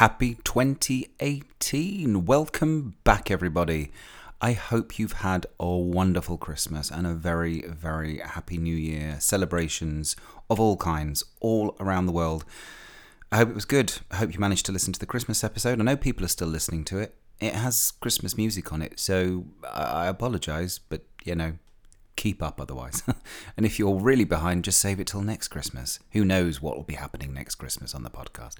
Happy 2018. Welcome back, everybody. I hope you've had a wonderful Christmas and a very, very happy New Year. Celebrations of all kinds all around the world. I hope it was good. I hope you managed to listen to the Christmas episode. I know people are still listening to it. It has Christmas music on it, so I apologise, but you know, keep up otherwise. and if you're really behind, just save it till next Christmas. Who knows what will be happening next Christmas on the podcast.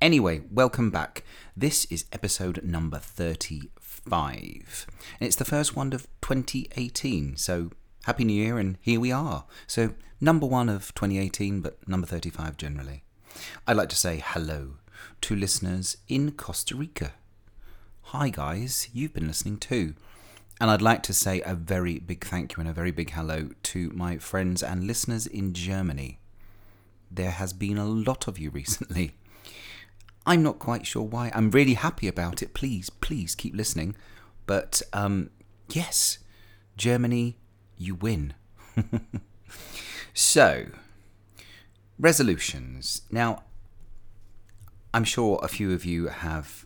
Anyway, welcome back. This is episode number 35. And it's the first one of 2018. So happy new year and here we are. So number 1 of 2018 but number 35 generally. I'd like to say hello to listeners in Costa Rica. Hi guys, you've been listening too. And I'd like to say a very big thank you and a very big hello to my friends and listeners in Germany. There has been a lot of you recently. I'm not quite sure why. I'm really happy about it. Please, please keep listening. But um, yes, Germany, you win. so, resolutions. Now, I'm sure a few of you have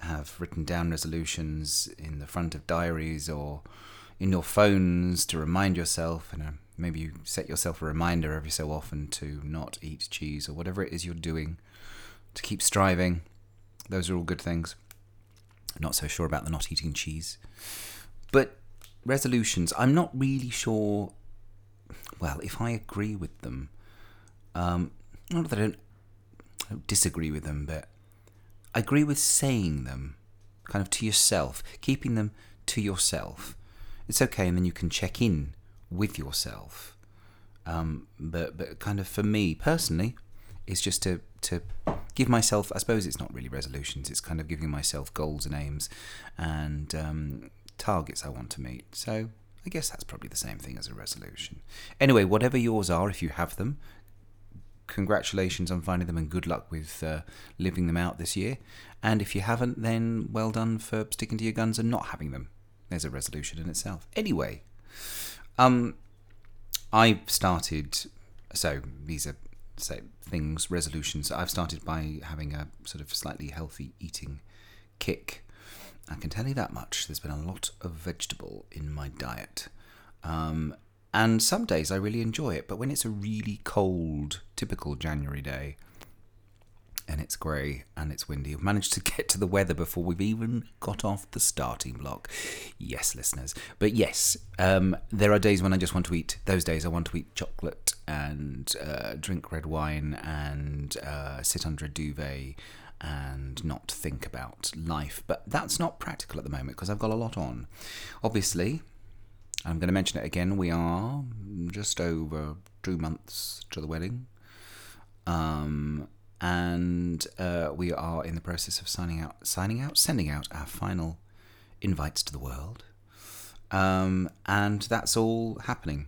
have written down resolutions in the front of diaries or in your phones to remind yourself, and uh, maybe you set yourself a reminder every so often to not eat cheese or whatever it is you're doing, to keep striving. Those are all good things. I'm not so sure about the not eating cheese. But resolutions, I'm not really sure, well, if I agree with them. Um, not that I don't, I don't disagree with them, but I agree with saying them kind of to yourself, keeping them to yourself. It's okay, and then you can check in with yourself. Um, but but kind of for me personally, it's just to to give myself. I suppose it's not really resolutions. It's kind of giving myself goals and aims and um, targets I want to meet. So I guess that's probably the same thing as a resolution. Anyway, whatever yours are, if you have them, congratulations on finding them and good luck with uh, living them out this year. And if you haven't, then well done for sticking to your guns and not having them. There's a resolution in itself. Anyway, um, I started. So these are say things resolutions. I've started by having a sort of slightly healthy eating kick. I can tell you that much. There's been a lot of vegetable in my diet. Um, and some days I really enjoy it, but when it's a really cold, typical January day, and it's grey and it's windy, I've managed to get to the weather before we've even got off the starting block. Yes, listeners. But yes, um, there are days when I just want to eat. Those days I want to eat chocolate and uh, drink red wine and uh, sit under a duvet and not think about life. But that's not practical at the moment because I've got a lot on. Obviously, I'm going to mention it again. We are just over two months to the wedding. Um, and uh, we are in the process of signing out, signing out, sending out our final invites to the world. Um, and that's all happening.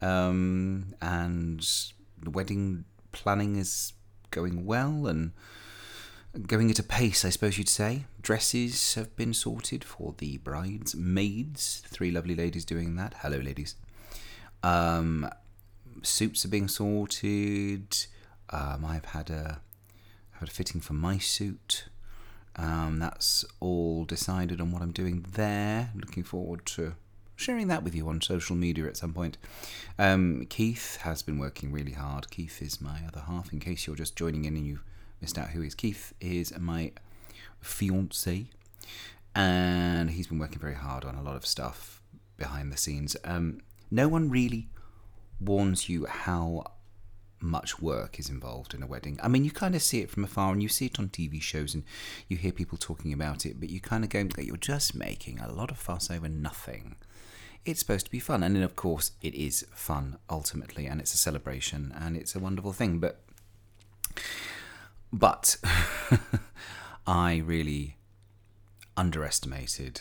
Um, and the wedding planning is going well and Going at a pace, I suppose you'd say. Dresses have been sorted for the bridesmaids. Three lovely ladies doing that. Hello, ladies. Um, suits are being sorted. Um, I've had a I've had a fitting for my suit. Um, that's all decided on what I'm doing there. Looking forward to sharing that with you on social media at some point. Um, Keith has been working really hard. Keith is my other half. In case you're just joining in and you've missed out who is. Keith is my fiance, and he's been working very hard on a lot of stuff behind the scenes. Um, no one really warns you how much work is involved in a wedding. I mean, you kind of see it from afar and you see it on TV shows and you hear people talking about it, but you kind of go, you're just making a lot of fuss over nothing. It's supposed to be fun. And then, of course, it is fun ultimately, and it's a celebration and it's a wonderful thing. But but I really underestimated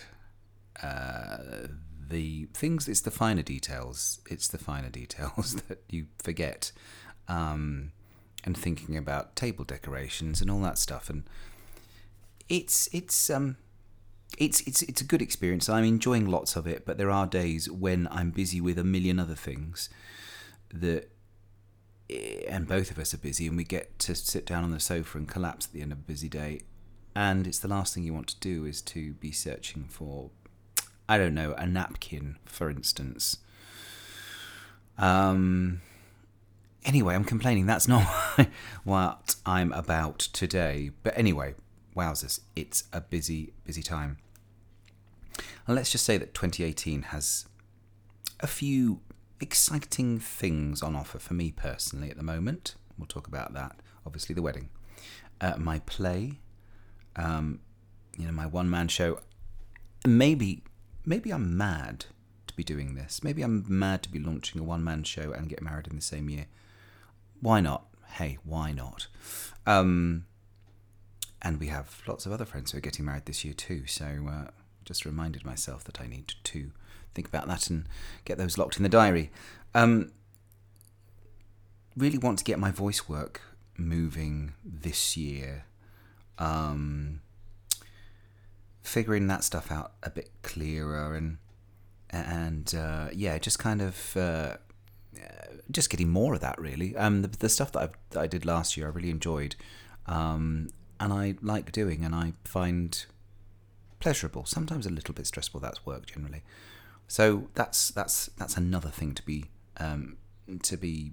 uh, the things. It's the finer details. It's the finer details that you forget. Um, and thinking about table decorations and all that stuff, and it's it's um it's it's it's a good experience. I'm enjoying lots of it, but there are days when I'm busy with a million other things that and both of us are busy and we get to sit down on the sofa and collapse at the end of a busy day and it's the last thing you want to do is to be searching for, I don't know, a napkin, for instance. Um. Anyway, I'm complaining. That's not what I'm about today. But anyway, wowzers, it's a busy, busy time. And let's just say that 2018 has a few exciting things on offer for me personally at the moment. We'll talk about that. Obviously, the wedding, uh, my play, um, you know, my one man show. Maybe, maybe I'm mad to be doing this. Maybe I'm mad to be launching a one man show and get married in the same year. Why not? Hey, why not? Um, and we have lots of other friends who are getting married this year too. So uh, just reminded myself that I need to think about that and get those locked in the diary. Um, really want to get my voice work moving this year. Um, figuring that stuff out a bit clearer and and uh, yeah, just kind of uh, just getting more of that really. Um, the, the stuff that, that I did last year, I really enjoyed, um, and I like doing, and I find pleasurable. Sometimes a little bit stressful. That's work generally. So that's that's that's another thing to be um, to be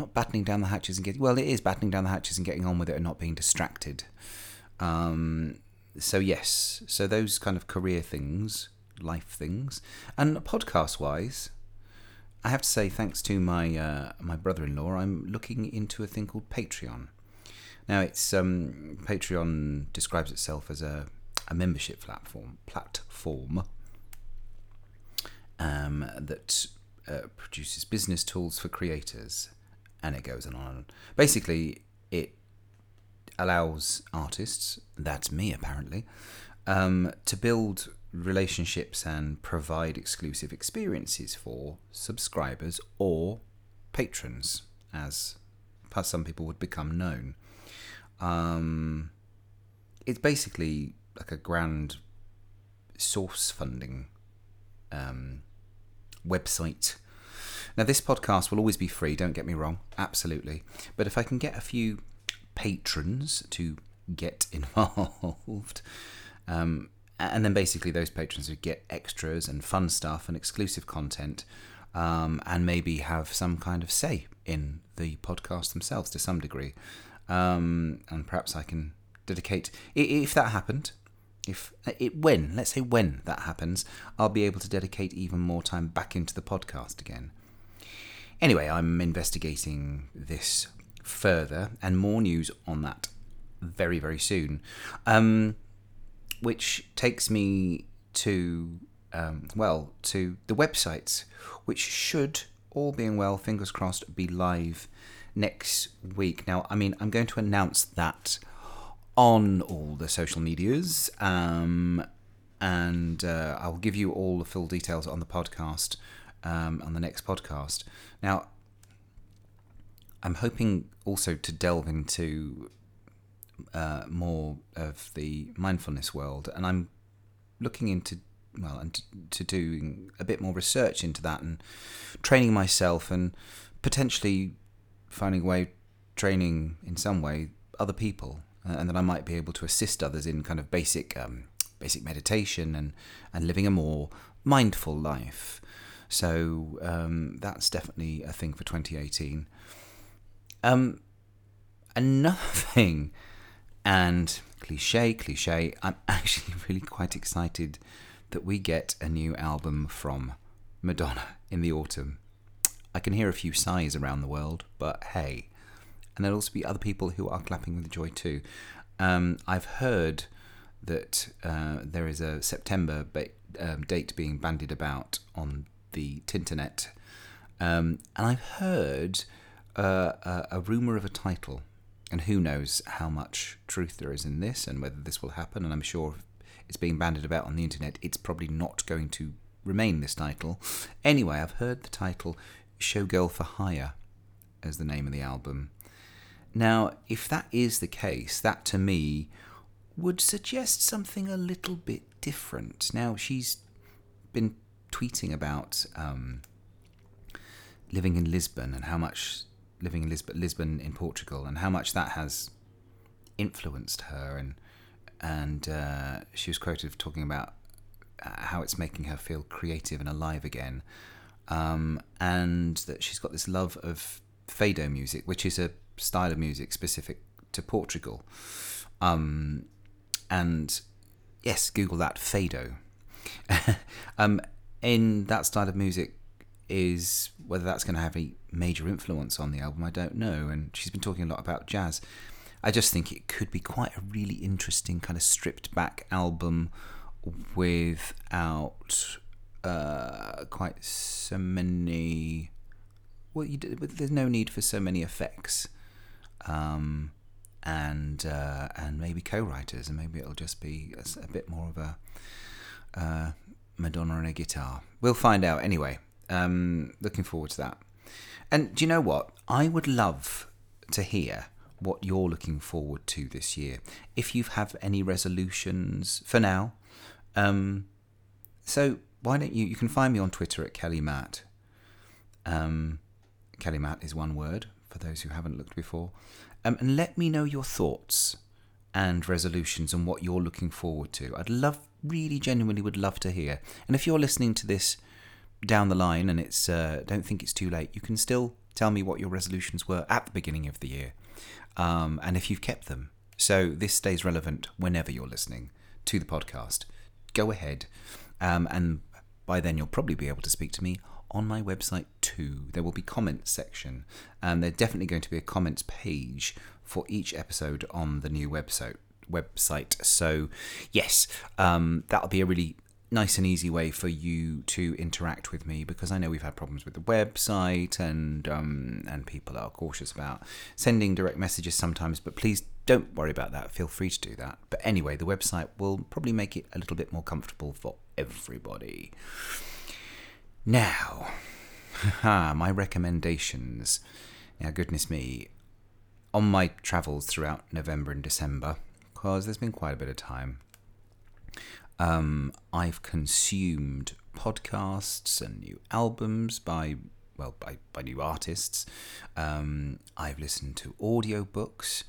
not battening down the hatches and getting well. It is battening down the hatches and getting on with it and not being distracted. Um, so yes, so those kind of career things, life things, and podcast wise, I have to say thanks to my uh, my brother-in-law, I'm looking into a thing called Patreon. Now it's um, Patreon describes itself as a, a membership platform platform um, that uh, produces business tools for creators, and it goes on and on. Basically, it allows artists, that's me apparently, um, to build relationships and provide exclusive experiences for subscribers or patrons, as some people would become known. Um, it's basically like a grand source funding um, website. Now, this podcast will always be free, don't get me wrong, absolutely. But if I can get a few patrons to get involved, um, and then basically those patrons would get extras and fun stuff and exclusive content, um, and maybe have some kind of say in the podcast themselves to some degree. Um, and perhaps I can dedicate, if that happened, if it when let's say when that happens i'll be able to dedicate even more time back into the podcast again. Anyway i'm investigating this further and more news on that very very soon um, which takes me to um, well to the websites which should all being well fingers crossed be live next week. Now i mean i'm going to announce that on all the social medias. Um, and uh, I'll give you all the full details on the podcast, um, on the next podcast. Now, I'm hoping also to delve into uh, more of the mindfulness world, and I'm looking into well, and to, to doing a bit more research into that and training myself, and potentially finding a way training in some way other people and that I might be able to assist others in kind of basic um, basic meditation and and living a more mindful life. So um, that's definitely a thing for 2018. Um, another thing, and cliche, cliche, I'm actually really quite excited that we get a new album from Madonna in the autumn. I can hear a few sighs around the world, but hey, and there'll also be other people who are clapping with joy too. Um, I've heard that uh, there is a September ba- um, date being bandied about on the Tinternet, um, and I've heard uh, a, a rumor of a title, and who knows how much truth there is in this and whether this will happen. And I'm sure it's being bandied about on the internet. It's probably not going to remain this title. Anyway, I've heard the title "Showgirl for Hire" as the name of the album. Now, if that is the case, that to me would suggest something a little bit different. Now, she's been tweeting about um, living in Lisbon and how much living in Lisbon, Lisbon in Portugal and how much that has influenced her and and uh, she was quoted talking about uh, how it's making her feel creative and alive again, um, and that she's got this love of fado music, which is a style of music specific to Portugal. Um, and yes, Google that fado. um, in that style of music is whether that's going to have a major influence on the album, I don't know. And she's been talking a lot about jazz. I just think it could be quite a really interesting kind of stripped back album without uh, quite so many. Well, you, there's no need for so many effects. Um, and uh, and maybe co-writers, and maybe it'll just be a, a bit more of a uh, Madonna and a guitar. We'll find out anyway. Um, looking forward to that. And do you know what? I would love to hear what you're looking forward to this year. If you have any resolutions for now, um, so why don't you? You can find me on Twitter at Kelly Matt. Um, Kelly Matt is one word for those who haven't looked before. Um, and let me know your thoughts and resolutions and what you're looking forward to. I'd love, really genuinely would love to hear. And if you're listening to this down the line and it's uh, don't think it's too late, you can still tell me what your resolutions were at the beginning of the year, um, and if you've kept them. So this stays relevant whenever you're listening to the podcast. Go ahead, um, and by then you'll probably be able to speak to me on my website too. There will be comments section, and there's definitely going to be a comments page for each episode on the new website. Website. So, yes, um, that'll be a really nice and easy way for you to interact with me because I know we've had problems with the website and um, and people are cautious about sending direct messages sometimes. But please don't worry about that. Feel free to do that. But anyway, the website will probably make it a little bit more comfortable for everybody. Now, my recommendations. Now, goodness me, on my travels throughout November and December, because there's been quite a bit of time, um, I've consumed podcasts and new albums by well by, by new artists. Um, I've listened to audiobooks.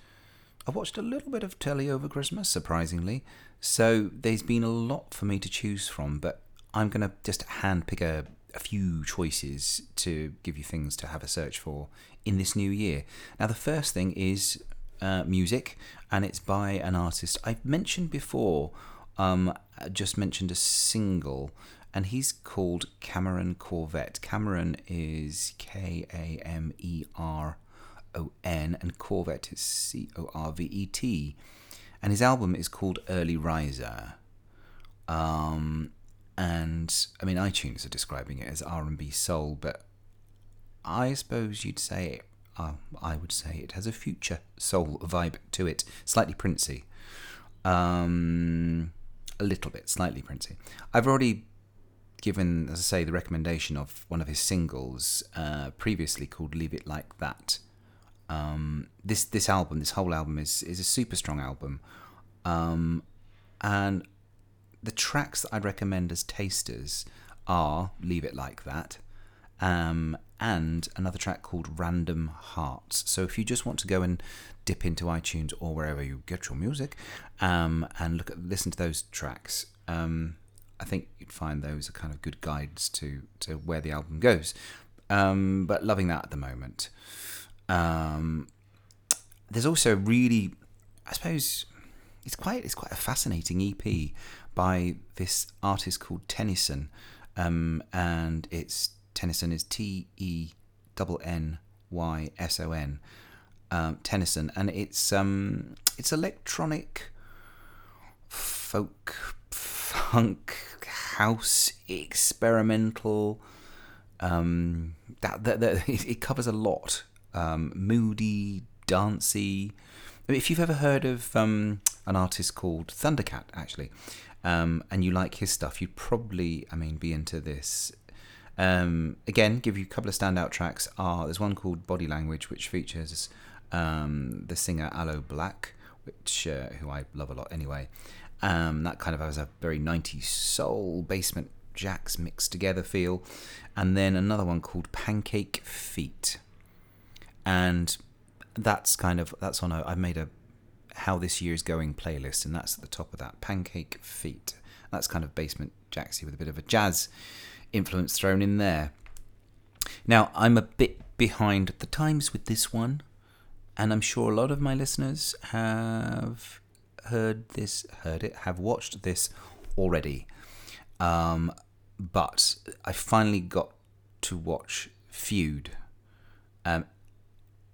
I watched a little bit of telly over Christmas, surprisingly. So there's been a lot for me to choose from, but I'm going to just handpick a, a few choices to give you things to have a search for in this new year. Now, the first thing is uh, music, and it's by an artist I've mentioned before. Um, just mentioned a single, and he's called Kameron Corvet. Kameron is K A M E R O N, and Corvet is C O R V E T, and his album is called Early Riser. Um, and I mean iTunes are describing it as R and B soul, but I suppose you'd say uh, I would say it has a future soul vibe to it, slightly Princey, um, a little bit, slightly Princey. I've already given, as I say, the recommendation of one of his singles uh, previously called "Leave It Like That." Um, this this album, this whole album is is a super strong album, um, and the tracks that I'd recommend as tasters are Leave It Like That um, and another track called Random Hearts. So if you just want to go and dip into iTunes or wherever you get your music um, and look at listen to those tracks, um, I think you'd find those are kind of good guides to, to where the album goes. Um, but loving that at the moment. Um, there's also really, I suppose, it's quite it's quite a fascinating EP by this artist called Tennyson, um, and it's Tennyson is T E N Y S O N, um, Tennyson, and it's um, it's electronic, folk, funk, house, experimental. Um, that, that, that it covers a lot. Um, moody, dancey. If you've ever heard of um, an artist called Thundercat, actually, um, and you like his stuff, you'd probably, I mean, be into this. Um, again, give you a couple of standout tracks. Are there's one called Body Language, which features um, the singer Aloe Blacc, which uh, who I love a lot anyway. Um, that kind of has a very 90s soul Basement Jaxx mixed together feel, and then another one called Pancake Feet, and that's kind of that's on a I've made a how this year's going playlist, and that's at the top of that. Pancake Feet. That's kind of basement jacksy with a bit of a jazz influence thrown in there. Now, I'm a bit behind the times with this one, and I'm sure a lot of my listeners have heard this, heard it, have watched this already. Um, but I finally got to watch Feud, um,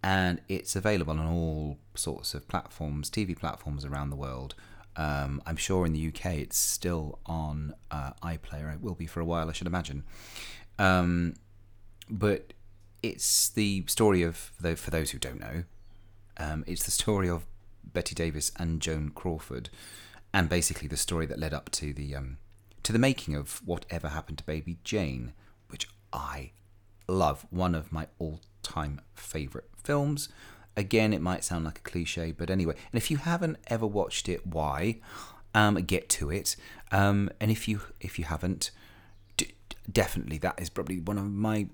and it's available on all sorts of platforms, TV platforms around the world. Um, I'm sure in the UK it's still on uh, iPlayer. It will be for a while, I should imagine. Um, but it's the story of, for those who don't know, um, it's the story of Bette Davis and Joan Crawford, and basically the story that led up to the um, to the making of Whatever Happened to Baby Jane, which I love. One of my all-time favorite films. Again, it might sound like a cliche, but anyway. And if you haven't ever watched it, why? Um, get to it. Um, and if you if you haven't, d- definitely that is probably one of my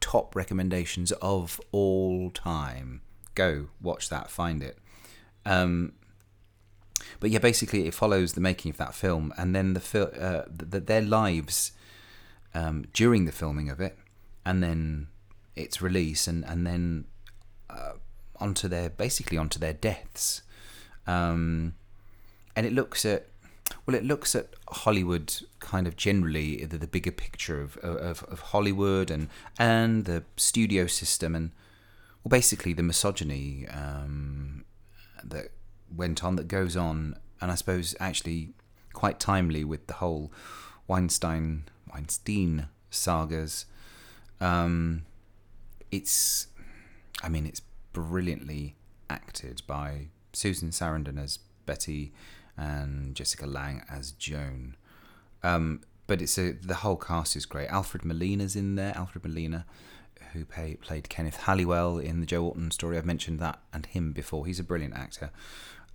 top recommendations of all time. Go watch that, find it. Um, but yeah, basically it follows the making of that film, and then the, fil- uh, the their lives um, during the filming of it, and then its release, and and then uh, onto their basically onto their deaths. Um, and it looks at well, it looks at Hollywood kind of generally the, the bigger picture of, of of Hollywood and and the studio system and well, basically the misogyny um, that went on that goes on, and I suppose actually quite timely with the whole Weinstein Weinstein sagas. Um, it's, I mean, it's brilliantly acted by Susan Sarandon as Bette and Jessica Lange as Joan. Um, but it's a the whole cast is great. Alfred Molina's in there. Alfred Molina, who pay, played Kenneth Halliwell in the Joe Orton story. I've mentioned that and him before. He's a brilliant actor.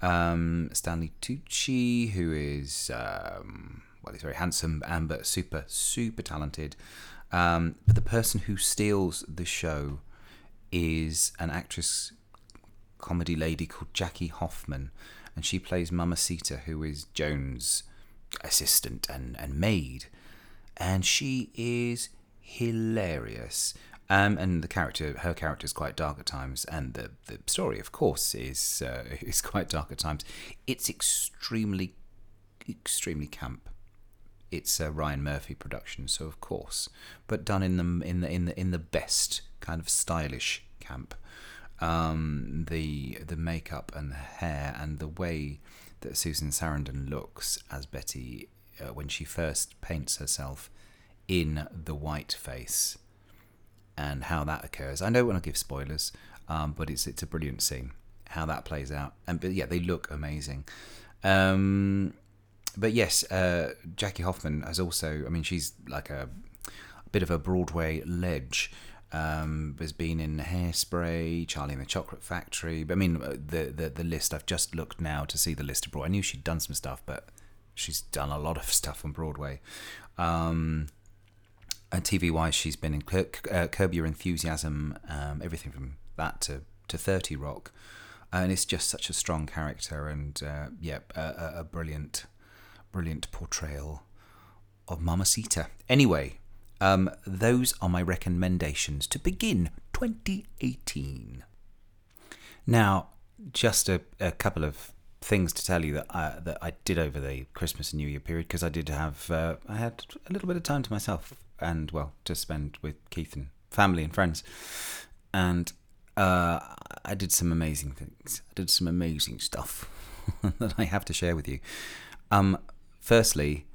Um, Stanley Tucci, who is um, well, he's very handsome and but super super talented. Um, but the person who steals the show is an actress comedy lady called Jackie Hoffman, and she plays Mamacita, who is Joan's assistant and, and maid. And she is hilarious. Um, and the character, her character is quite dark at times, and the, the story, of course, is uh, is quite dark at times. It's extremely, extremely camp. It's a Ryan Murphy production, so of course, but done in the in the in the in the best kind of stylish camp. Um, the the makeup and the hair and the way that Susan Sarandon looks as Bette uh, when she first paints herself in the white face and how that occurs. I don't want to give spoilers, um, but it's it's a brilliant scene how that plays out. And but yeah, they look amazing. Um, but yes, uh, Jackie Hoffman has also. I mean, she's like a, a bit of a Broadway ledge. Um, has been in Hairspray, Charlie and the Chocolate Factory. But I mean, uh, the, the the list. I've just looked now to see the list of Broadway. I knew she'd done some stuff, but she's done a lot of stuff on Broadway. Um, and TV wise, she's been in uh, Curb Your Enthusiasm, um, everything from that to, to 30 Rock. And it's just such a strong character and, uh, yeah, a, a, brilliant, brilliant portrayal of Mamacita. Anyway, um, those are my recommendations to begin 2018. Now, just a, a couple of things to tell you that I, that I did over the Christmas and New Year period because I did have uh, I had a little bit of time to myself and well to spend with Keith and family and friends, and uh, I did some amazing things. I did some amazing stuff that I have to share with you. Um, firstly,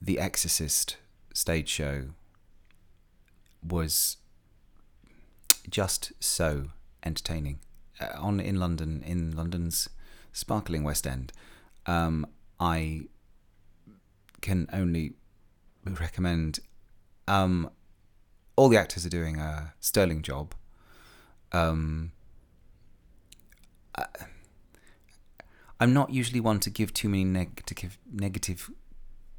the Exorcist stage show was just so entertaining uh, on in London in London's sparkling West End. Um, I can only recommend um, all the actors are doing a sterling job. Um, I, I'm not usually one to give too many negative negative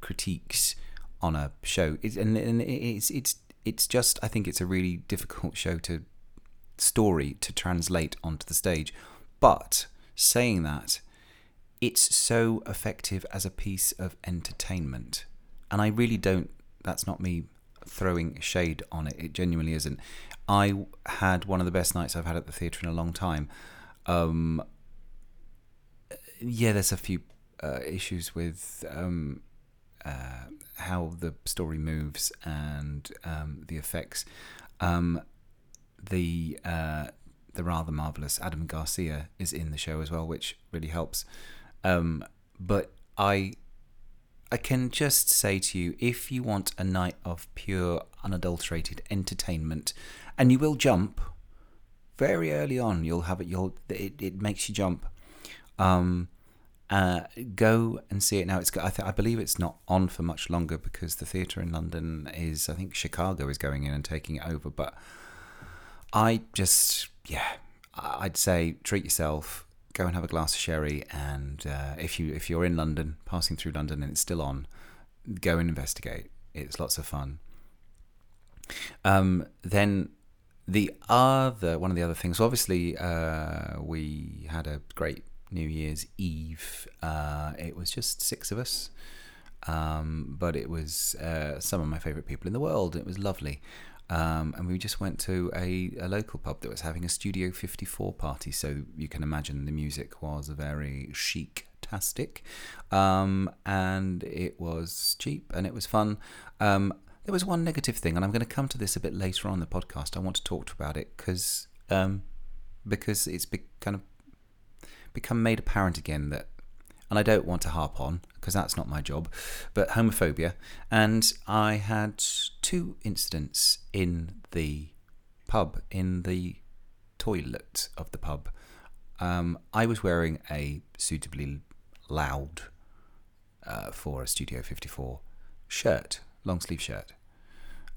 critiques on a show, it, and, and it's it's it's just I think it's a really difficult show to story to translate onto the stage. But saying that, it's so effective as a piece of entertainment. And I really don't, that's not me throwing shade on it. It genuinely isn't. I had one of the best nights I've had at the theatre in a long time. Um, yeah, there's a few uh, issues with um, uh, how the story moves and um, the effects. Um, the uh, the rather marvelous Adam Garcia is in the show as well, which really helps. Um, but I I can just say to you, if you want a night of pure, unadulterated entertainment, and you will jump very early on, you'll have it. You'll it, it makes you jump. Um, uh, go and see it now. It's I, th- I believe it's not on for much longer because the theatre in London is I think Chicago is going in and taking it over. But I just yeah, I'd say treat yourself. Go and have a glass of sherry, and uh, if you if you're in London, passing through London, and it's still on, go and investigate. It's lots of fun. Um, then the other one of the other things, obviously, uh, we had a great New Year's Eve. Uh, it was just six of us, um, but it was uh, some of my favourite people in the world. It was lovely. Um, and we just went to a, a local pub that was having a Studio 54 party. So you can imagine the music was very chic tastic. Um, and it was cheap and it was fun. Um, there was one negative thing, and I'm going to come to this a bit later on the podcast. I want to talk about it because um, because it's be- kind of become made apparent again that, and I don't want to harp on because that's not my job, but homophobia. And I had two incidents in the pub, in the toilet of the pub. Um, I was wearing a suitably loud uh, for a Studio 54 shirt, long sleeve shirt,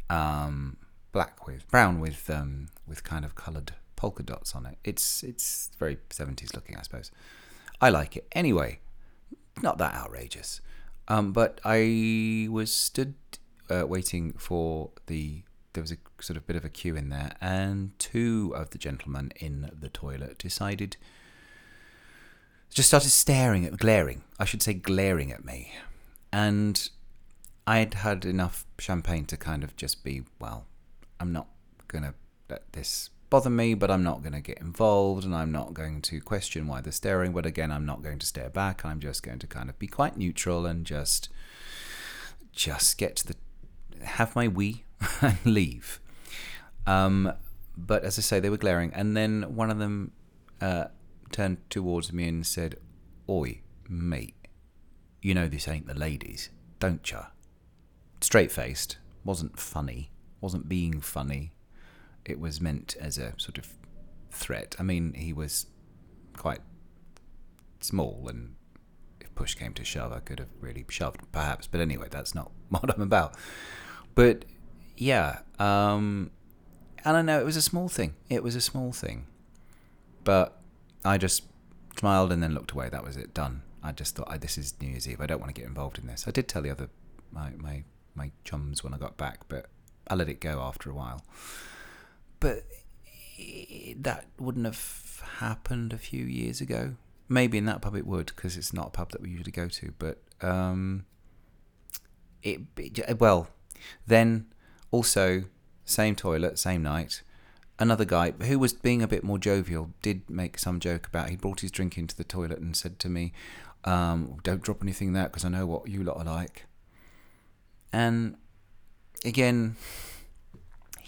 um, black with brown with um, with kind of coloured polka dots on it. It's it's very 70s looking, I suppose. I like it. Anyway, not that outrageous. Um, but I was stood uh, waiting for the. There was a sort of bit of a queue in there, and two of the gentlemen in the toilet decided. Just started staring at, glaring. I should say, glaring at me, and I'd had enough champagne to kind of just be, well, I'm not gonna let this bother me, but I'm not going to get involved and I'm not going to question why they're staring. But again, I'm not going to stare back. I'm just going to kind of be quite neutral and just just get to the have my wee and leave. Um, but as I say, they were glaring, and then one of them uh, turned towards me and said, "Oi, mate, you know this ain't the ladies, don't ya?" Straight faced, wasn't funny, wasn't being funny, it was meant as a sort of threat. I mean, he was quite small, and if push came to shove, I could have really shoved, perhaps. But anyway, that's not what I'm about. But yeah, um, and I know it was a small thing. It was a small thing, but I just smiled and then looked away. That was it. Done. I just thought, this is New Year's Eve. I don't want to get involved in this. I did tell the other my my my chums when I got back, but I let it go after a while but that wouldn't have happened a few years ago. Maybe in that pub it would because it's not a pub that we usually go to. But um, it, it well, then also same toilet, same night. Another guy who was being a bit more jovial did make some joke about. He brought his drink into the toilet and said to me, um, "Don't drop anything there because I know what you lot are like." And again,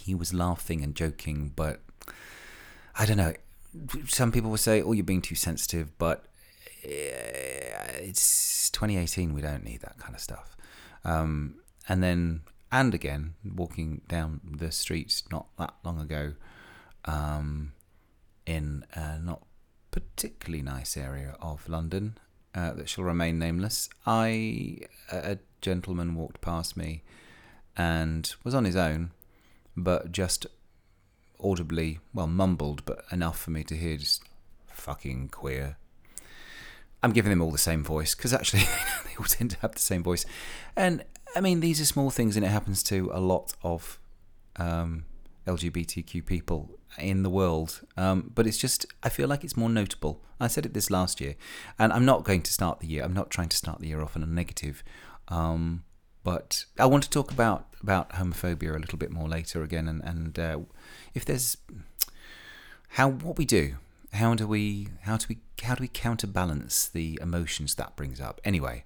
he was laughing and joking, but I don't know. Some people will say, "Oh, you're being too sensitive," but eh, it's 2018. We don't need that kind of stuff. Um, and then, and again, walking down the streets not that long ago, um, in a not particularly nice area of London uh, that shall remain nameless, I a gentleman walked past me and was on his own but just audibly, well, mumbled, but enough for me to hear just fucking queer. I'm giving them all the same voice because actually they all tend to have the same voice. And I mean, these are small things, and it happens to a lot of um, LGBTQ people. in the world. Um, but it's just, I feel like it's more notable. I said it this last year, and I'm not going to start the year. I'm not trying to start the year off on a negative. Um, but I want to talk about about homophobia a little bit more later again, and and uh, if there's how what we do, how do we how do we how do we counterbalance the emotions that brings up? Anyway,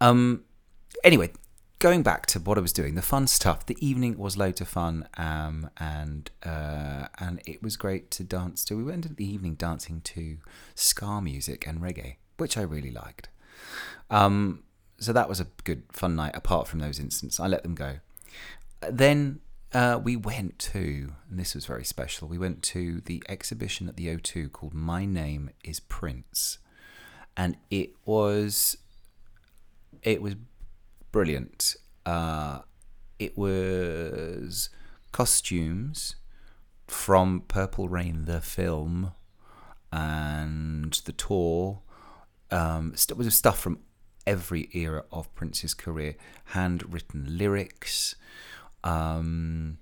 um, anyway, going back to what I was doing, the fun stuff. The evening was loads of fun, um, and uh, and it was great to dance to. We went into the evening dancing to ska music and reggae, which I really liked. Um, so that was a good fun night. Apart from those incidents, I let them go. Then uh, we went to, and this was very special. We went to the exhibition at the O2 called "My Name Is Prince," and it was it was brilliant. Uh, it was costumes from Purple Rain, the film, and the tour. Um, it was stuff from every era of Prince's career, handwritten lyrics. Um,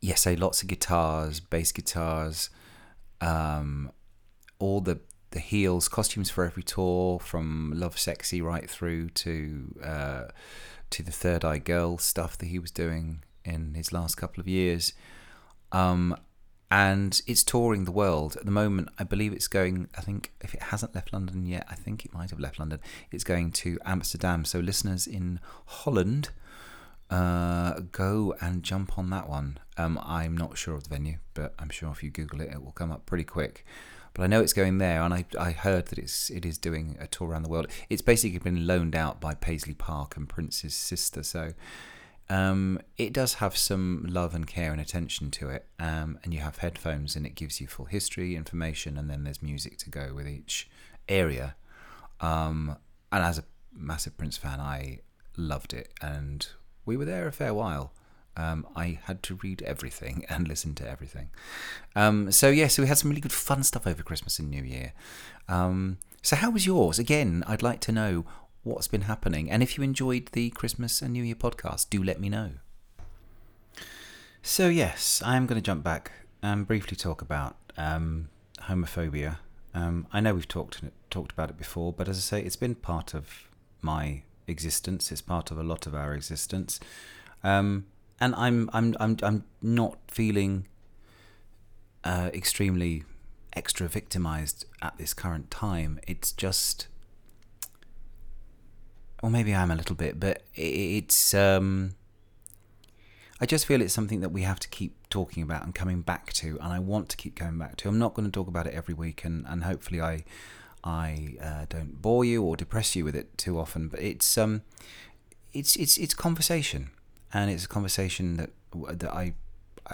yes, say lots of guitars, bass guitars, um, all the the heels, costumes for every tour, from Lovesexy right through to uh, to the Third Eye Girl stuff that he was doing in his last couple of years. Um, and it's touring the world at the moment. I believe it's going. I think if it hasn't left London yet, I think it might have left London. It's going to Amsterdam. So listeners in Holland, uh, go and jump on that one. Um, I'm not sure of the venue, but I'm sure if you Google it, it will come up pretty quick. But I know it's going there, and I, I heard that it's it is doing a tour around the world. It's basically been loaned out by Paisley Park and Prince's sister, so um, it does have some love and care and attention to it. Um, and you have headphones, and it gives you full history information, and then there's music to go with each area. Um, and as a massive Prince fan, I loved it, and we were there a fair while. Um, I had to read everything and listen to everything. Um, so yeah, so we had some really good fun stuff over Christmas and New Year. Um, so how was yours? Again, I'd like to know what's been happening, and if you enjoyed the Christmas and New Year podcast, do let me know. So yes, I am going to jump back and briefly talk about um, homophobia. Um, I know we've talked talked about it before, but as I say, it's been part of my existence. It's part of a lot of our existence. Um, and I'm I'm I'm I'm not feeling uh, extremely extra victimized at this current time. It's just, or maybe I'm a little bit, but it's. Um, I just feel it's something that we have to keep talking about and coming back to, and I want to keep coming back to. I'm not going to talk about it every week, and, and hopefully I I uh, don't bore you or depress you with it too often. But it's um, it's it's it's conversation and it's a conversation that that I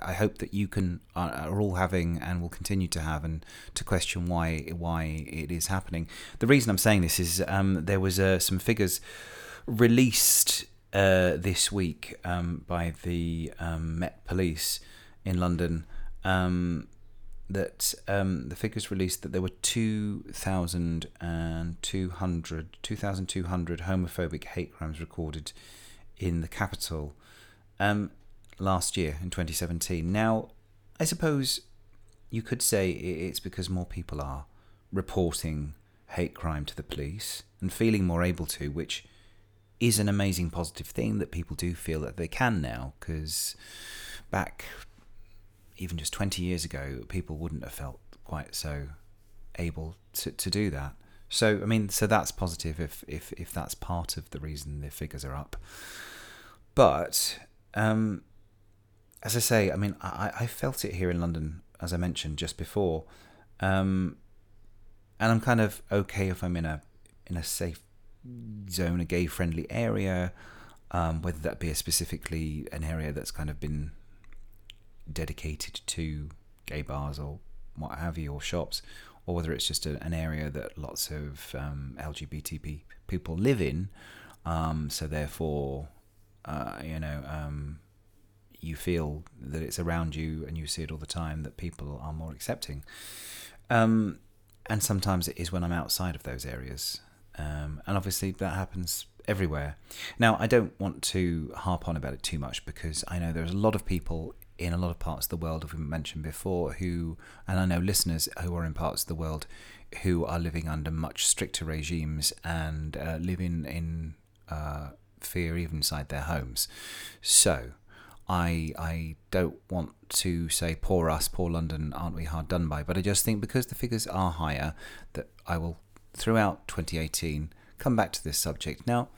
I hope that you can are all having and will continue to have, and to question why why it is happening. The reason I'm saying this is um, there was uh, some figures released uh, this week um, by the um, Met Police in London. Um, that um, the figures released that there were 2,200 2,200 homophobic hate crimes recorded in the capital um, last year in 2017. Now, I suppose you could say it's because more people are reporting hate crime to the police and feeling more able to, which is an amazing positive thing that people do feel that they can now. Because back even just 20 years ago, people wouldn't have felt quite so able to, to do that. So, I mean, so that's positive if, if, if that's part of the reason the figures are up. But um, as I say, I mean, I, I felt it here in London, as I mentioned just before, um, and I'm kind of okay if I'm in a in a safe zone, a gay friendly area, um, whether that be specifically an area that's kind of been dedicated to gay bars or what have you, or shops, or whether it's just a, an area that lots of um, LGBT people live in. Um, so therefore, uh, you know, um, you feel that it's around you and you see it all the time that people are more accepting. Um, and sometimes it is when I'm outside of those areas. Um, and obviously that happens everywhere. Now, I don't want to harp on about it too much because I know there's a lot of people in a lot of parts of the world, as we mentioned before, who, and I know listeners who are in parts of the world who are living under much stricter regimes and uh, living in uh, fear even inside their homes. So, I I don't want to say poor us, poor London, aren't we hard done by? But I just think because the figures are higher, that I will throughout 2018 come back to this subject. Now,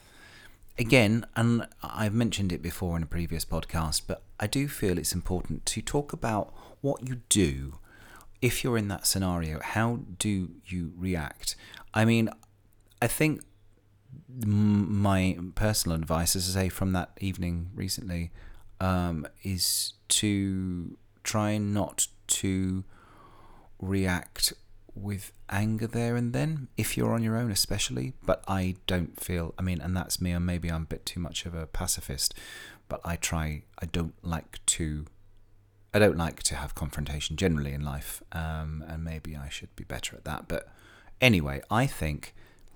again, and I've mentioned it before in a previous podcast, but I do feel it's important to talk about what you do if you're in that scenario. How do you react? I mean, I think my personal advice, as I say from that evening recently, um, is to try not to react with anger there and then if you're on your own especially but i don't feel i mean and that's me and maybe i'm a bit too much of a pacifist but i try i don't like to i don't like to have confrontation generally in life um, and maybe i should be better at that but anyway i think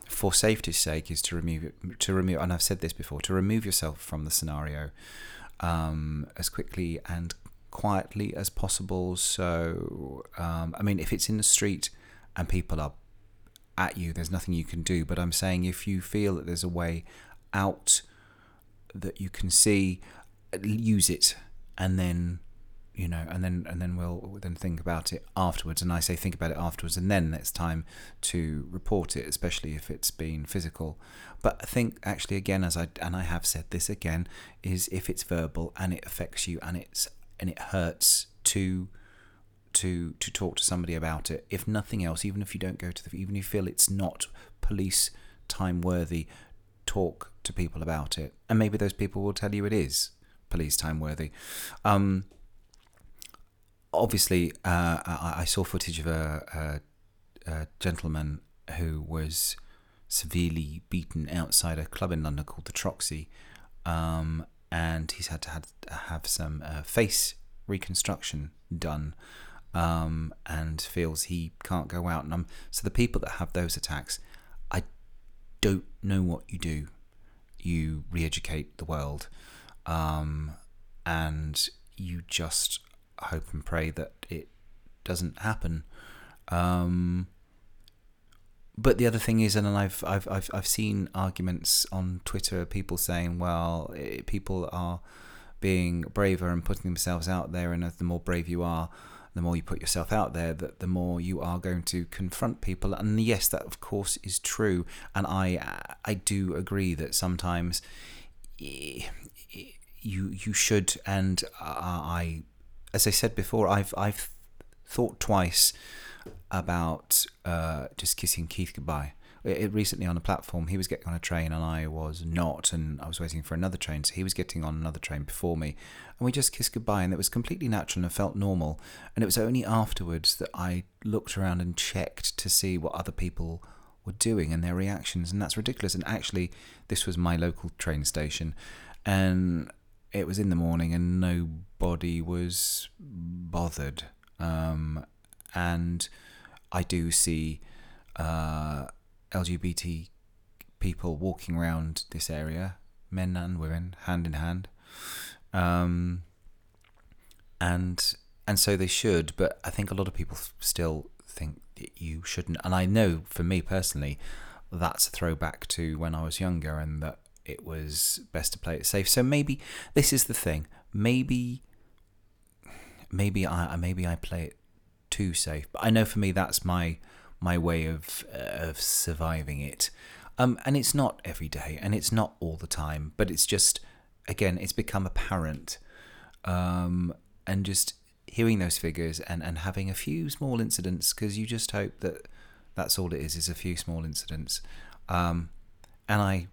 for safety's sake is to remove to remove and i've said this before to remove yourself from the scenario um, as quickly and quietly as possible so um, i mean if it's in the street and people are at you, there's nothing you can do. But I'm saying if you feel that there's a way out that you can see, use it, and then you know, and then and then we'll then think about it afterwards. And I say think about it afterwards, and then it's time to report it, especially if it's been physical. But I think actually, again, as I and I have said this again, is if it's verbal and it affects you and it's and it hurts to to to talk to somebody about it. If nothing else, even if you don't go to the, even if you feel it's not police time worthy, talk to people about it, and maybe those people will tell you it is police time worthy. Um, obviously, uh, I, I, saw footage of a, a, a gentleman who was severely beaten outside a club in London called the Troxy, um, and he's had to have, have some uh, face reconstruction done um, and feels he can't go out. And I'm, so the people that have those attacks, I don't know what you do. You re-educate the world, um, and you just hope and pray that it doesn't happen. Um, but the other thing is, and I've I've I've I've seen arguments on Twitter, people saying, well, it, eh, people are being braver and putting themselves out there, and the more brave you are, the more you put yourself out there, that the more you are going to confront people. And yes, that of course is true. And I I do agree that sometimes you you should. And I, as I said before, I've I've thought twice about uh, just kissing Keith goodbye it, recently on a platform, he was getting on a train and I was not, and I was waiting for another train. So he was getting on another train before me, and we just kissed goodbye, and it was completely natural and felt normal. And it was only afterwards that I looked around and checked to see what other people were doing and their reactions, and that's ridiculous. And actually, this was my local train station, and it was in the morning, and nobody was bothered. Um, and I do see. Uh, LGBT people walking around this area, men and women, hand in hand. Um, and and so they should, but I think a lot of people still think that you shouldn't. And I know for me personally, that's a throwback to when I was younger and that it was best to play it safe. So maybe this is the thing. Maybe maybe I maybe I play it too safe. But I know for me that's my my way of uh, of surviving it. Um, and it's not every day, and it's not all the time, but it's just again, it's become apparent, um, and just hearing those figures and and having a few small incidents because you just hope that that's all it is is a few small incidents, um, and I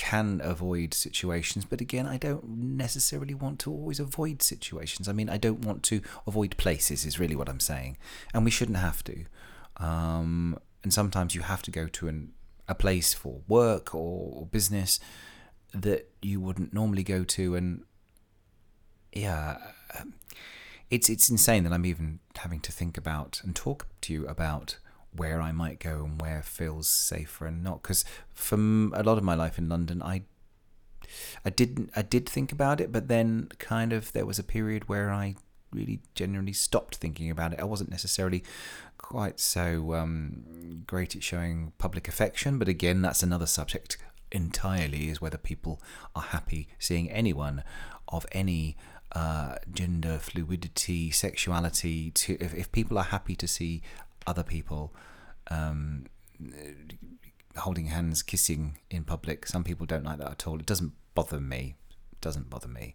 can avoid situations, but again, I don't necessarily want to always avoid situations. I mean, I don't want to avoid places, is really what I'm saying, and we shouldn't have to. Um, and sometimes you have to go to an, a place for work or, or business that you wouldn't normally go to, and yeah, um, it's it's insane that I'm even having to think about and talk to you about where I might go and where feels safer and not. Because for a lot of my life in London, I I didn't. I did think about it, but then kind of there was a period where I really genuinely stopped thinking about it. I wasn't necessarily quite so um, great at showing public affection, but again, that's another subject entirely. Is whether people are happy seeing anyone of any uh, gender fluidity, sexuality. To if, if people are happy to see other people. Um, holding hands, kissing in public. Some people don't like that at all. It doesn't bother me. It doesn't bother me.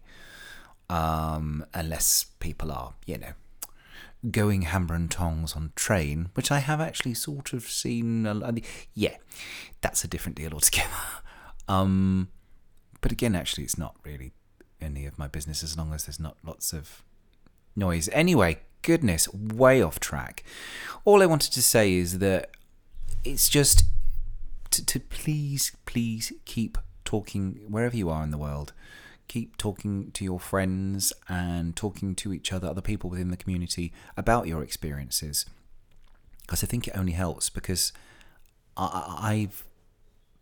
Um, unless people are, you know, going hammer and tongs on train, which I have actually sort of seen. A, yeah, that's a different deal altogether. um, but again, actually, it's not really any of my business as long as there's not lots of noise. Anyway, goodness, way off track. All I wanted to say is that it's just to, to please, please keep talking wherever you are in the world. Keep talking to your friends and talking to each other, other people within the community about your experiences. Because I think it only helps because I, I've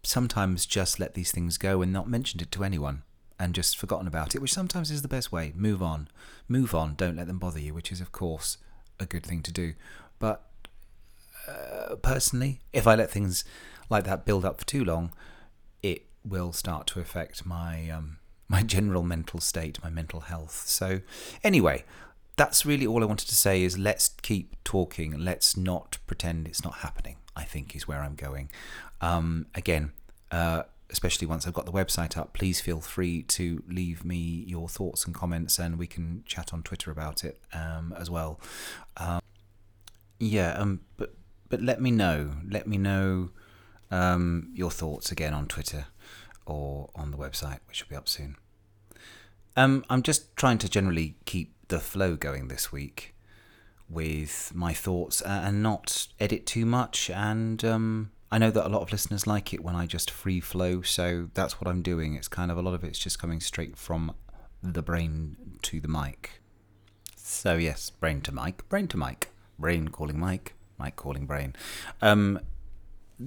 sometimes just let these things go and not mentioned it to anyone and just forgotten about it, which sometimes is the best way. Move on. Move on. Don't let them bother you, which is, of course, a good thing to do. But uh, personally, if I let things like that build up for too long, it will start to affect my um, my general mental state, my mental health. So, anyway, that's really all I wanted to say. Is let's keep talking. Let's not pretend it's not happening. I think is where I'm going. Um, again. Uh, especially once I've got the website up, please feel free to leave me your thoughts and comments, and we can chat on Twitter about it um, as well. Um, yeah, um, but but let me know. Let me know um, your thoughts again on Twitter or on the website, which will be up soon. Um, I'm just trying to generally keep the flow going this week with my thoughts and not edit too much. And um, I know that a lot of listeners like it when I just free flow, so that's what I'm doing. It's kind of a lot of it's just coming straight from the brain to the mic. So, yes, brain to mic, brain to mic, brain calling mic, mic calling brain. Um,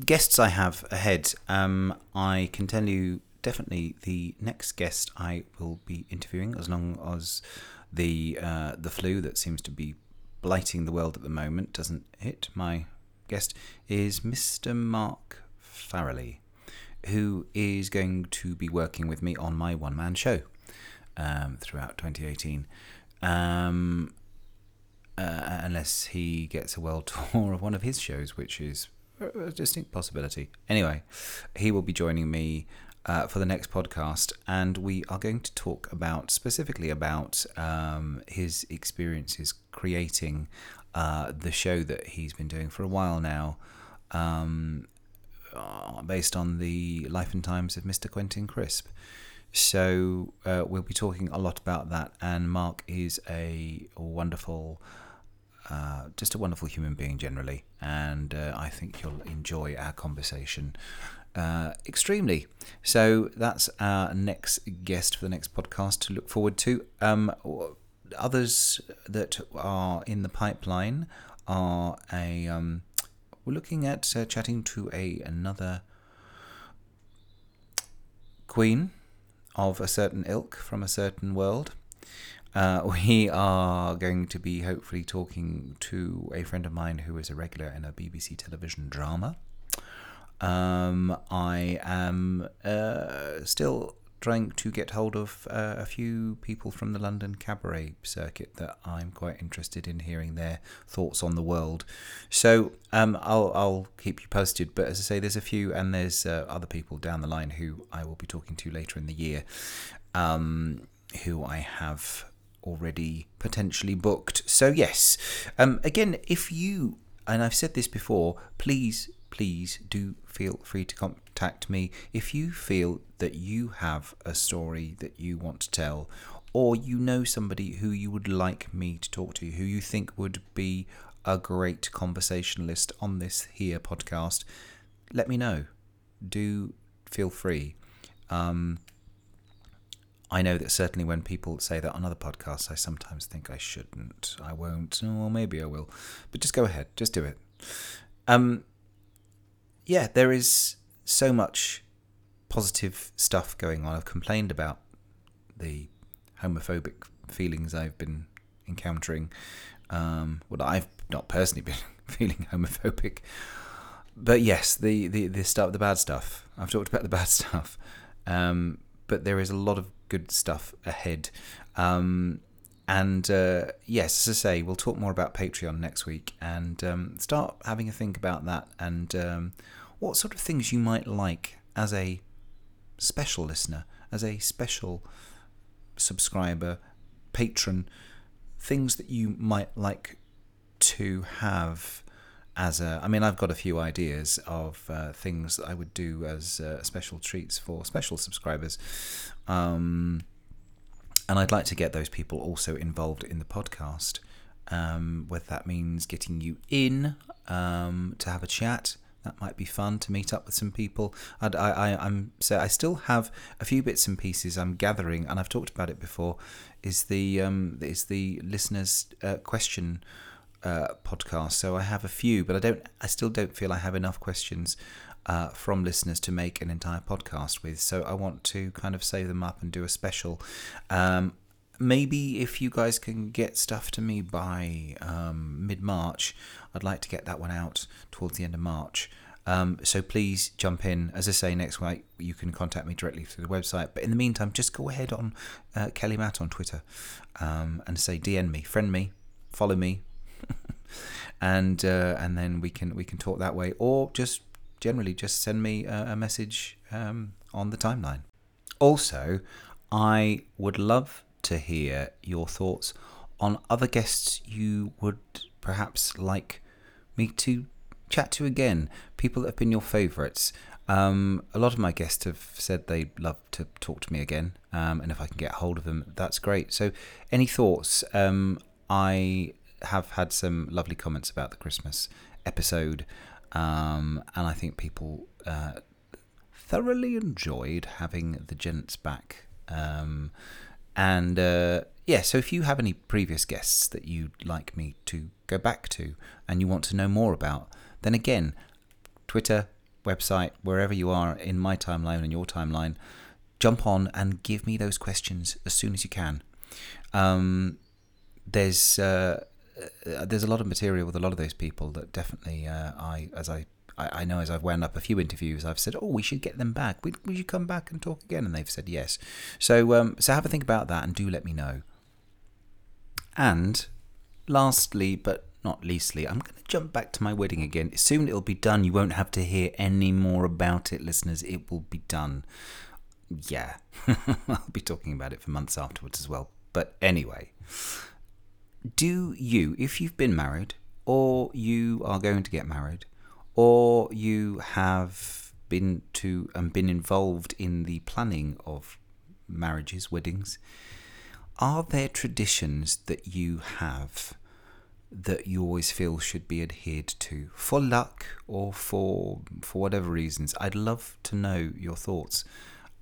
guests I have ahead, um, I can tell you definitely the next guest I will be interviewing, as long as the uh, the flu that seems to be blighting the world at the moment doesn't hit. My guest is Mr. Mark Farrelly, who is going to be working with me on my one man show um, throughout 2018. Um, uh, unless he gets a world tour of one of his shows, which is a distinct possibility. Anyway, he will be joining me uh, for the next podcast, and we are going to talk about specifically about um, his experiences creating uh, the show that he's been doing for a while now, um, uh, based on the life and times of Mr. Quentin Crisp. So uh, we'll be talking a lot about that, and Mark is a wonderful uh, just a wonderful human being generally, and uh, I think you'll enjoy our conversation uh, extremely. So that's our next guest for the next podcast to look forward to. Um, others that are in the pipeline are a. Um, we're looking at uh, chatting to a another queen of a certain ilk from a certain world. Uh, we are going to be hopefully talking to a friend of mine who is a regular in a BBC television drama. Um, I am uh, still trying to get hold of uh, a few people from the London cabaret circuit that I'm quite interested in hearing their thoughts on the world. So um, I'll I'll keep you posted. But as I say, there's a few, and there's uh, other people down the line who I will be talking to later in the year, um, who I have already potentially booked. So, yes, um, again, if you, and I've said this before, please, please do feel free to contact me if you feel that you have a story that you want to tell, or you know somebody who you would like me to talk to, who you think would be a great conversationalist on this here podcast, let me know. Do feel free. Um, I know that certainly when people say that on other podcasts, I sometimes think I shouldn't, I won't, or maybe I will. But just go ahead, just do it. Um, yeah, there is so much positive stuff going on. I've complained about the homophobic feelings I've been encountering. Um, well, I've not personally been feeling homophobic, but yes, the, the the stuff, the bad stuff. I've talked about the bad stuff, um, but there is a lot of good stuff ahead. Um, and uh, yes, as I say, we'll talk more about Patreon next week and um, start having a think about that and um, what sort of things you might like as a special listener, as a special subscriber, patron, things that you might like to have as a. I mean, I've got a few ideas of uh, things that I would do as uh, special treats for special subscribers. Um, and I'd like to get those people also involved in the podcast. Um, whether that means getting you in um, to have a chat, that might be fun to meet up with some people. I, I, I'm so I still have a few bits and pieces I'm gathering, and I've talked about it before. Is the um, is the listeners' uh, question uh, podcast? So I have a few, but I don't. I still don't feel I have enough questions uh, from listeners to make an entire podcast with. So I want to kind of save them up and do a special. Um, maybe if you guys can get stuff to me by um, mid March, I'd like to get that one out towards the end of March. Um, so please jump in. As I say, next week you can contact me directly through the website. But in the meantime, just go ahead on uh, Kelly Matt on Twitter um, and say DM me, friend me, follow me, and uh, and then we can we can talk that way, or just generally just send me a, a message um, on the timeline. Also, I would love to hear your thoughts on other guests you would perhaps like me to chat to again, people that have been your favourites. Um, a lot of my guests have said they'd love to talk to me again, um, and if I can get hold of them, that's great. So, any thoughts? Um, I have had some lovely comments about the Christmas episode, um, and I think people uh, thoroughly enjoyed having the gents back. Um, and uh, yeah, so if you have any previous guests that you'd like me to go back to and you want to know more about, then again, Twitter, website, wherever you are in my timeline and your timeline, jump on and give me those questions as soon as you can. Um, there's uh, uh, there's a lot of material with a lot of those people that definitely uh, I as I, I, know as I've wound up a few interviews I've said oh we should get them back. Would, would you come back and talk again? And they've said yes. So um, so have a think about that and do let me know. And lastly but not leastly I'm going to jump back to my wedding again. Soon it'll be done. You won't have to hear any more about it listeners. It will be done. Yeah. I'll be talking about it for months afterwards as well. But anyway do you, if you've been married, or you are going to get married, or you have been to and been involved in the planning of marriages, weddings, are there traditions that you have that you always feel should be adhered to for luck or for for whatever reasons? I'd love to know your thoughts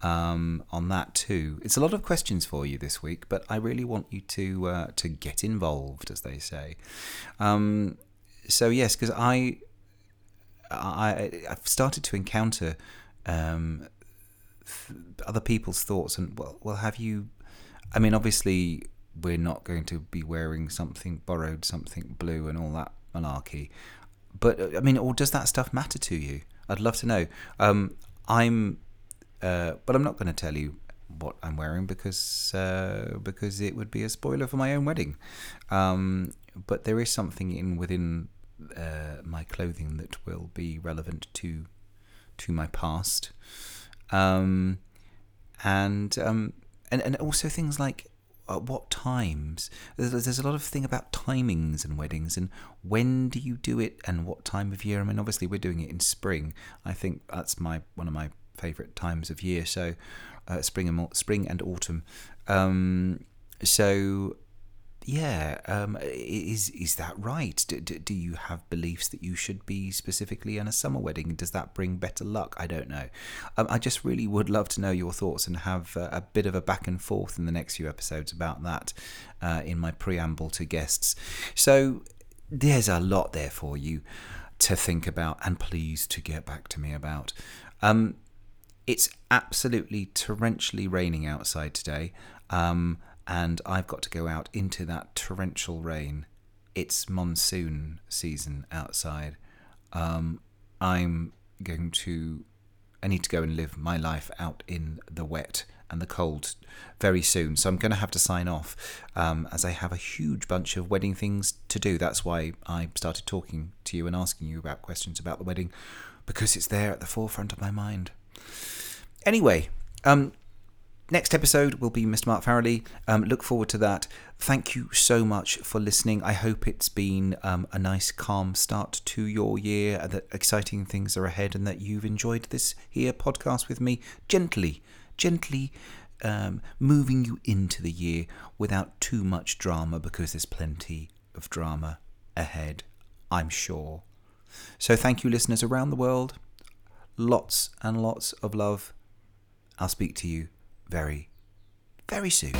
um, on that too. It's a lot of questions for you this week, but I really want you to uh, to get involved, as they say. Um, so yes, because I, I I've started to encounter um, other people's thoughts, and well, well, have you? I mean, obviously, we're not going to be wearing something borrowed, something blue, and all that malarkey. But I mean, or does that stuff matter to you? I'd love to know. Um, I'm uh, but I'm not going to tell you what I'm wearing because uh, because it would be a spoiler for my own wedding. Um, but there is something in within uh, my clothing that will be relevant to to my past, um, and um, and and also things like at what times. There's, there's a lot of thing about timings and weddings and when do you do it and what time of year. I mean, obviously we're doing it in spring. I think that's my one of my favourite times of year. So uh, spring and spring and autumn. Um, so yeah, um, is is that right? Do, do, do, you have beliefs that you should be specifically in a summer wedding? Does that bring better luck? I don't know. Um, I just really would love to know your thoughts and have a, a bit of a back and forth in the next few episodes about that uh, in my preamble to guests. So there's a lot there for you to think about and please to get back to me about. Um, it's absolutely torrentially raining outside today, um, and I've got to go out into that torrential rain. It's monsoon season outside. Um, I'm going to. I need to go and live my life out in the wet and the cold very soon. So I'm going to have to sign off um, as I have a huge bunch of wedding things to do. That's why I started talking to you and asking you about questions about the wedding because it's there at the forefront of my mind. Anyway, um, next episode will be Mr. Mark Farrelly. Um, look forward to that. Thank you so much for listening. I hope it's been um, a nice, calm start to your year, and that exciting things are ahead, and that you've enjoyed this here podcast with me gently, gently um, moving you into the year without too much drama, because there's plenty of drama ahead, I'm sure. So, thank you, listeners around the world. Lots and lots of love. I'll speak to you very, very soon.